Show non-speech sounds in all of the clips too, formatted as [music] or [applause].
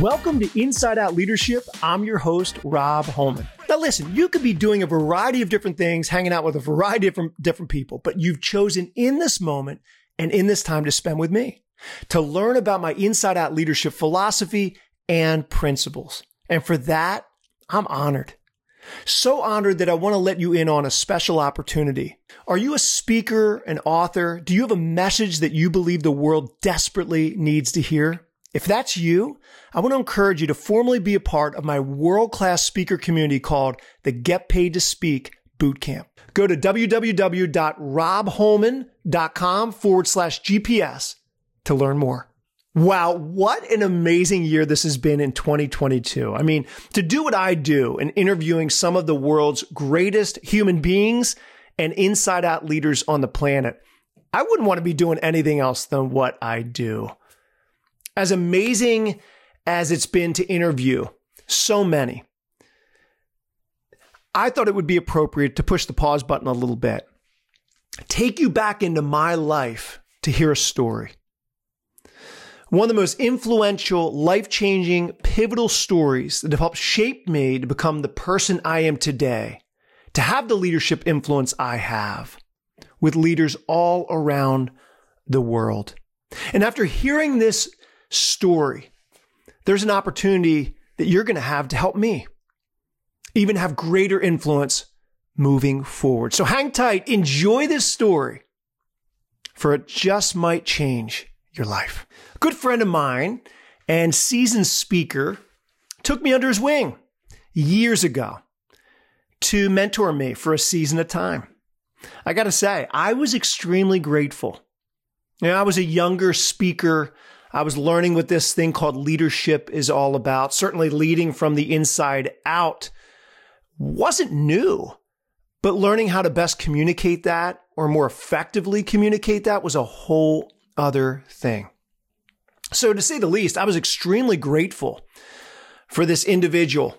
Welcome to Inside Out Leadership. I'm your host, Rob Holman. Now, listen, you could be doing a variety of different things, hanging out with a variety of different, people, but you've chosen in this moment and in this time to spend with me to learn about my Inside Out Leadership philosophy and principles. And for that, I'm honored. So honored that I want to let you in on a special opportunity. Are you a speaker, an author? Do you have a message that you believe the world desperately needs to hear? If that's you, I want to encourage you to formally be a part of my world-class speaker community called the Get Paid to Speak Bootcamp. Go to www.robholman.com forward slash GPS to learn more. Wow, what an amazing year this has been in 2022. I mean, to do what I do in interviewing some of the world's greatest human beings and inside out leaders on the planet, I wouldn't want to be doing anything else than what I do. As amazing as it's been to interview so many, I thought it would be appropriate to push the pause button a little bit, take you back into my life to hear a story one of the most influential, life changing, pivotal stories that have helped shape me to become the person I am today, to have the leadership influence I have with leaders all around the world. And after hearing this story, there's an opportunity that you're going to have to help me even have greater influence moving forward. So hang tight, enjoy this story, for it just might change your life. A good friend of mine and seasoned speaker took me under his wing years ago to mentor me for a season of time. I got to say, I was extremely grateful. You know, I was a younger speaker. I was learning what this thing called leadership is all about. Certainly leading from the inside out wasn't new, but learning how to best communicate that or more effectively communicate that was a whole other thing. So, to say the least, I was extremely grateful for this individual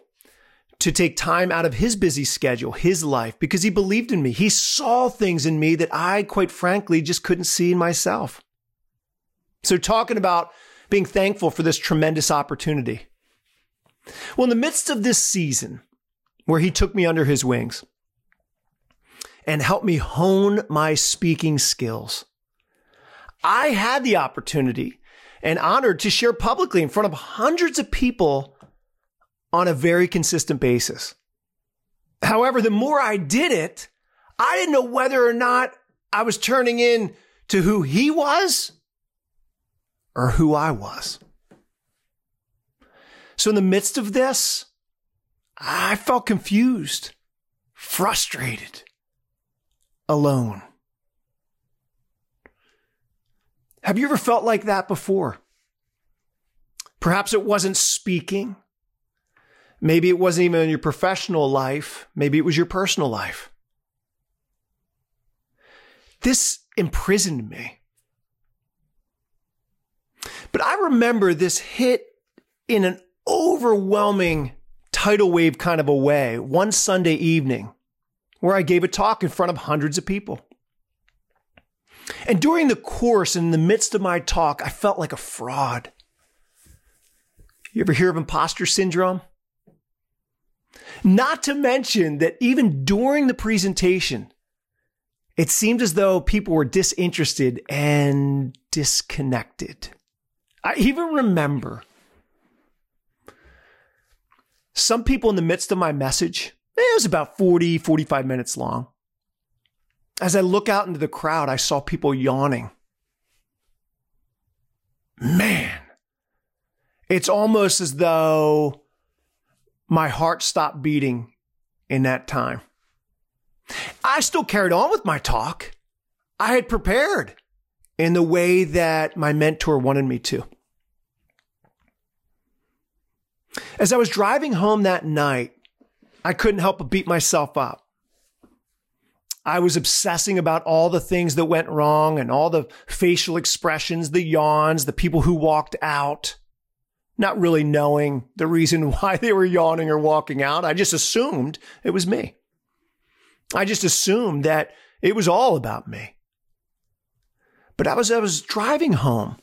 to take time out of his busy schedule, his life, because he believed in me. He saw things in me that I, quite frankly, just couldn't see in myself. So, talking about being thankful for this tremendous opportunity. Well, in the midst of this season where he took me under his wings and helped me hone my speaking skills, I had the opportunity and honored to share publicly in front of hundreds of people on a very consistent basis. However, the more I did it, I didn't know whether or not I was turning in to who he was or who I was. So in the midst of this, I felt confused, frustrated, alone. Have you ever felt like that before? Perhaps it wasn't speaking. Maybe it wasn't even in your professional life. Maybe it was your personal life. This imprisoned me. But I remember this hit in an overwhelming tidal wave kind of a way one Sunday evening where I gave a talk in front of hundreds of people. And during the course, in the midst of my talk, I felt like a fraud. You ever hear of imposter syndrome? Not to mention that even during the presentation, it seemed as though people were disinterested and disconnected. I even remember some people in the midst of my message, eh, it was about 40, 45 minutes long. As I look out into the crowd, I saw people yawning. Man, it's almost as though my heart stopped beating in that time. I still carried on with my talk. I had prepared in the way that my mentor wanted me to. As I was driving home that night, I couldn't help but beat myself up. I was obsessing about all the things that went wrong and all the facial expressions, the yawns, the people who walked out, not really knowing the reason [laughs] why they were yawning or walking out. I just assumed it was me. I just assumed that it was all about me. But I was, I was driving home.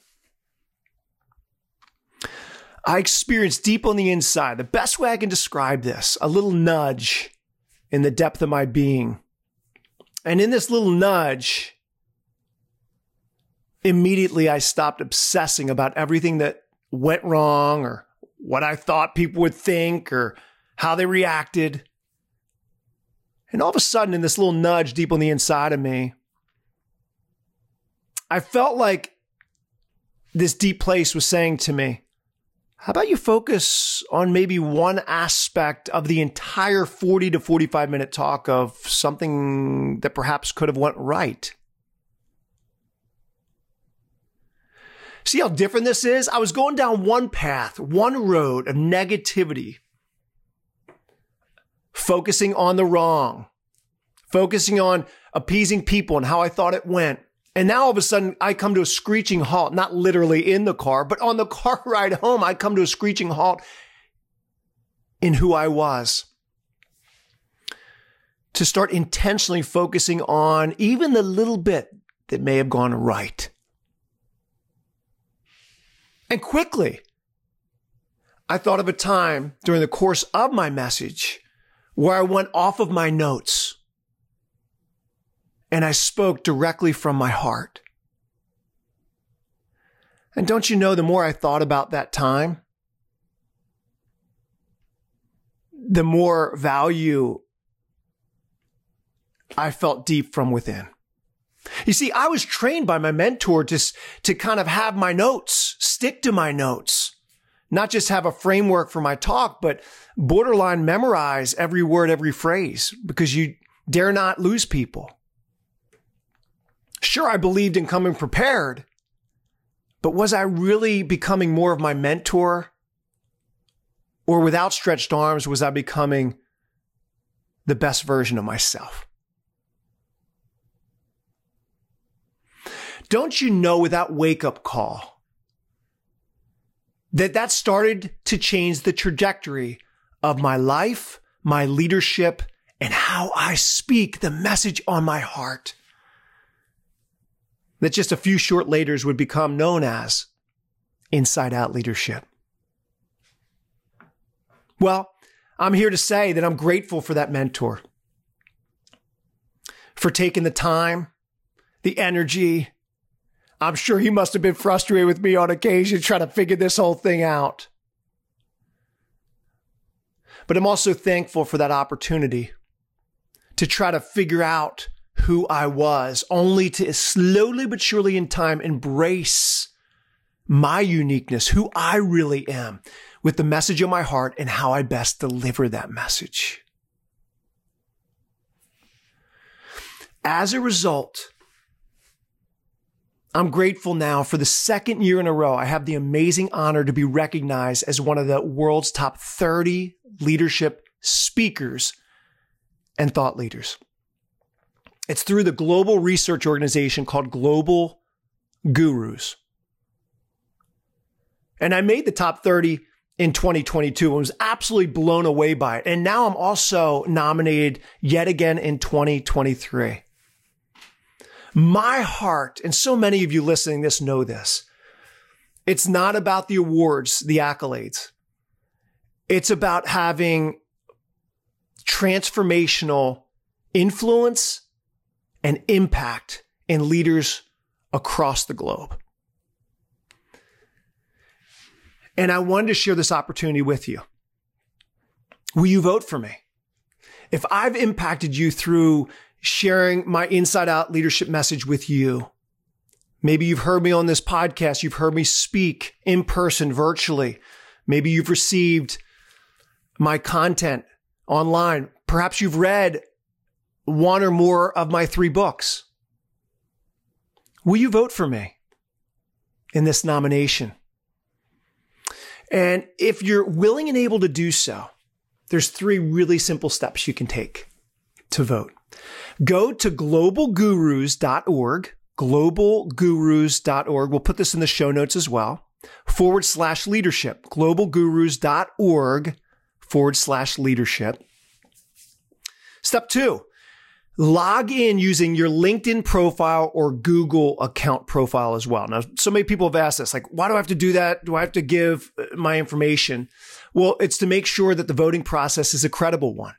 I experienced deep on the inside, the best way I can describe this, a little nudge in the depth of my being. And in this little nudge, immediately I stopped obsessing about everything that went wrong or what I thought people would think or how they reacted. And all of a sudden, in this little nudge deep on the inside of me, I felt like this deep place was saying to me, how about you focus on maybe one aspect of the entire 40 to 45 minute talk of something that perhaps could have went right? See how different this is? I was going down one path, one road of negativity, focusing on the wrong, focusing on appeasing people and how I thought it went. And now all of a sudden I come to a screeching halt, not literally in the car, but on the [laughs] car ride home, I come to a screeching halt in who I was. To start intentionally focusing on even the little bit that may have gone right. And quickly, I thought of a time during the course of my message where I went off of my notes and I spoke directly from my heart. And don't you know, the more I thought about that time, the more value I felt deep from within. You see, I was trained by my mentor to, to kind of have my notes, stick to my notes, not just have a framework for my talk, but borderline memorize every word, every phrase, because you dare not lose people. Sure, I believed in coming prepared, but was I really becoming more of my mentor? Or with outstretched arms, was I becoming the best version of myself? Don't you know without wake up call that that started to change the trajectory of my life, my leadership, and how I speak the message on my heart? That just a few short laters would become known as inside out leadership. Well, I'm here to say that I'm grateful for that mentor, for taking the time, the energy. I'm sure he must have been frustrated with me on occasion trying to figure this whole thing out. But I'm also thankful for that opportunity to try to figure out who I was, only to slowly but surely in time embrace my uniqueness, who I really am, with the message of my heart and how I best deliver that message. As a result, I'm grateful now for the second year in a row. I have the amazing honor to be recognized as one of the world's top 30 leadership speakers and thought leaders. It's through the global research organization called Global Gurus. And I made the top 30 in 2022 and was absolutely blown away by it. And now I'm also nominated yet again in 2023. My heart, and so many of you listening this know this, it's not about the awards, the accolades. It's about having transformational influence and impact in leaders across the globe. And I wanted to share this opportunity with you. Will you vote for me? If I've impacted you through sharing my inside out leadership message with you, maybe you've heard me on this podcast, you've heard me speak in person, virtually. Maybe you've received my content online. Perhaps you've read one or more of my three books. Will you vote for me in this nomination? And if you're willing and able to do so, there's three really simple steps you can take to vote. Go to globalgurus.org, globalgurus.org. We'll put this in the show notes as well. Forward slash leadership, globalgurus.org forward slash leadership. Step two, log in using your LinkedIn profile or Google account profile as well. Now, so many people have asked this, like, why do I have to do that? Do I have to give uh, my information? Well, it's to make sure that the voting process is a credible one.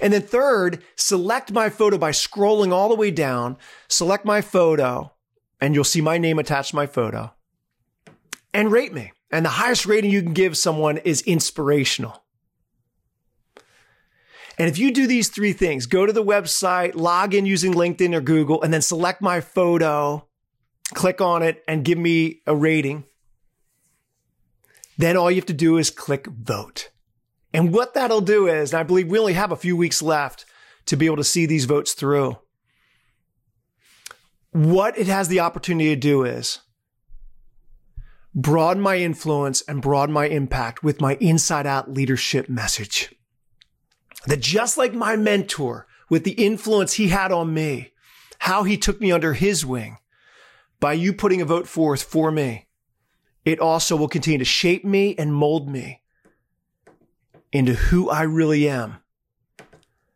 And then third, select my photo by scrolling all the way down, select my photo, and you'll see my name attached to my photo and rate me. And the highest rating you can give someone is inspirational. And if you do these three things, go to the website, log in using LinkedIn or Google, and then select my photo, click on it, and give me a rating, then all you have to do is click vote. And what that'll do is, and I believe we only have a few weeks left to be able to see these votes through. What it has the opportunity to do is broaden my influence and broaden my impact with my inside out leadership message that just like my mentor, with the influence he had on me, how he took me under his wing, by you putting a vote forth for me, it also will continue to shape me and mold me into who I really am.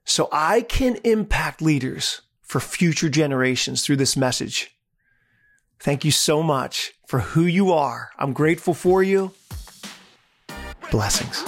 So I can impact leaders for future generations through this message. Thank you so much for who you are. I'm grateful for you. Blessings.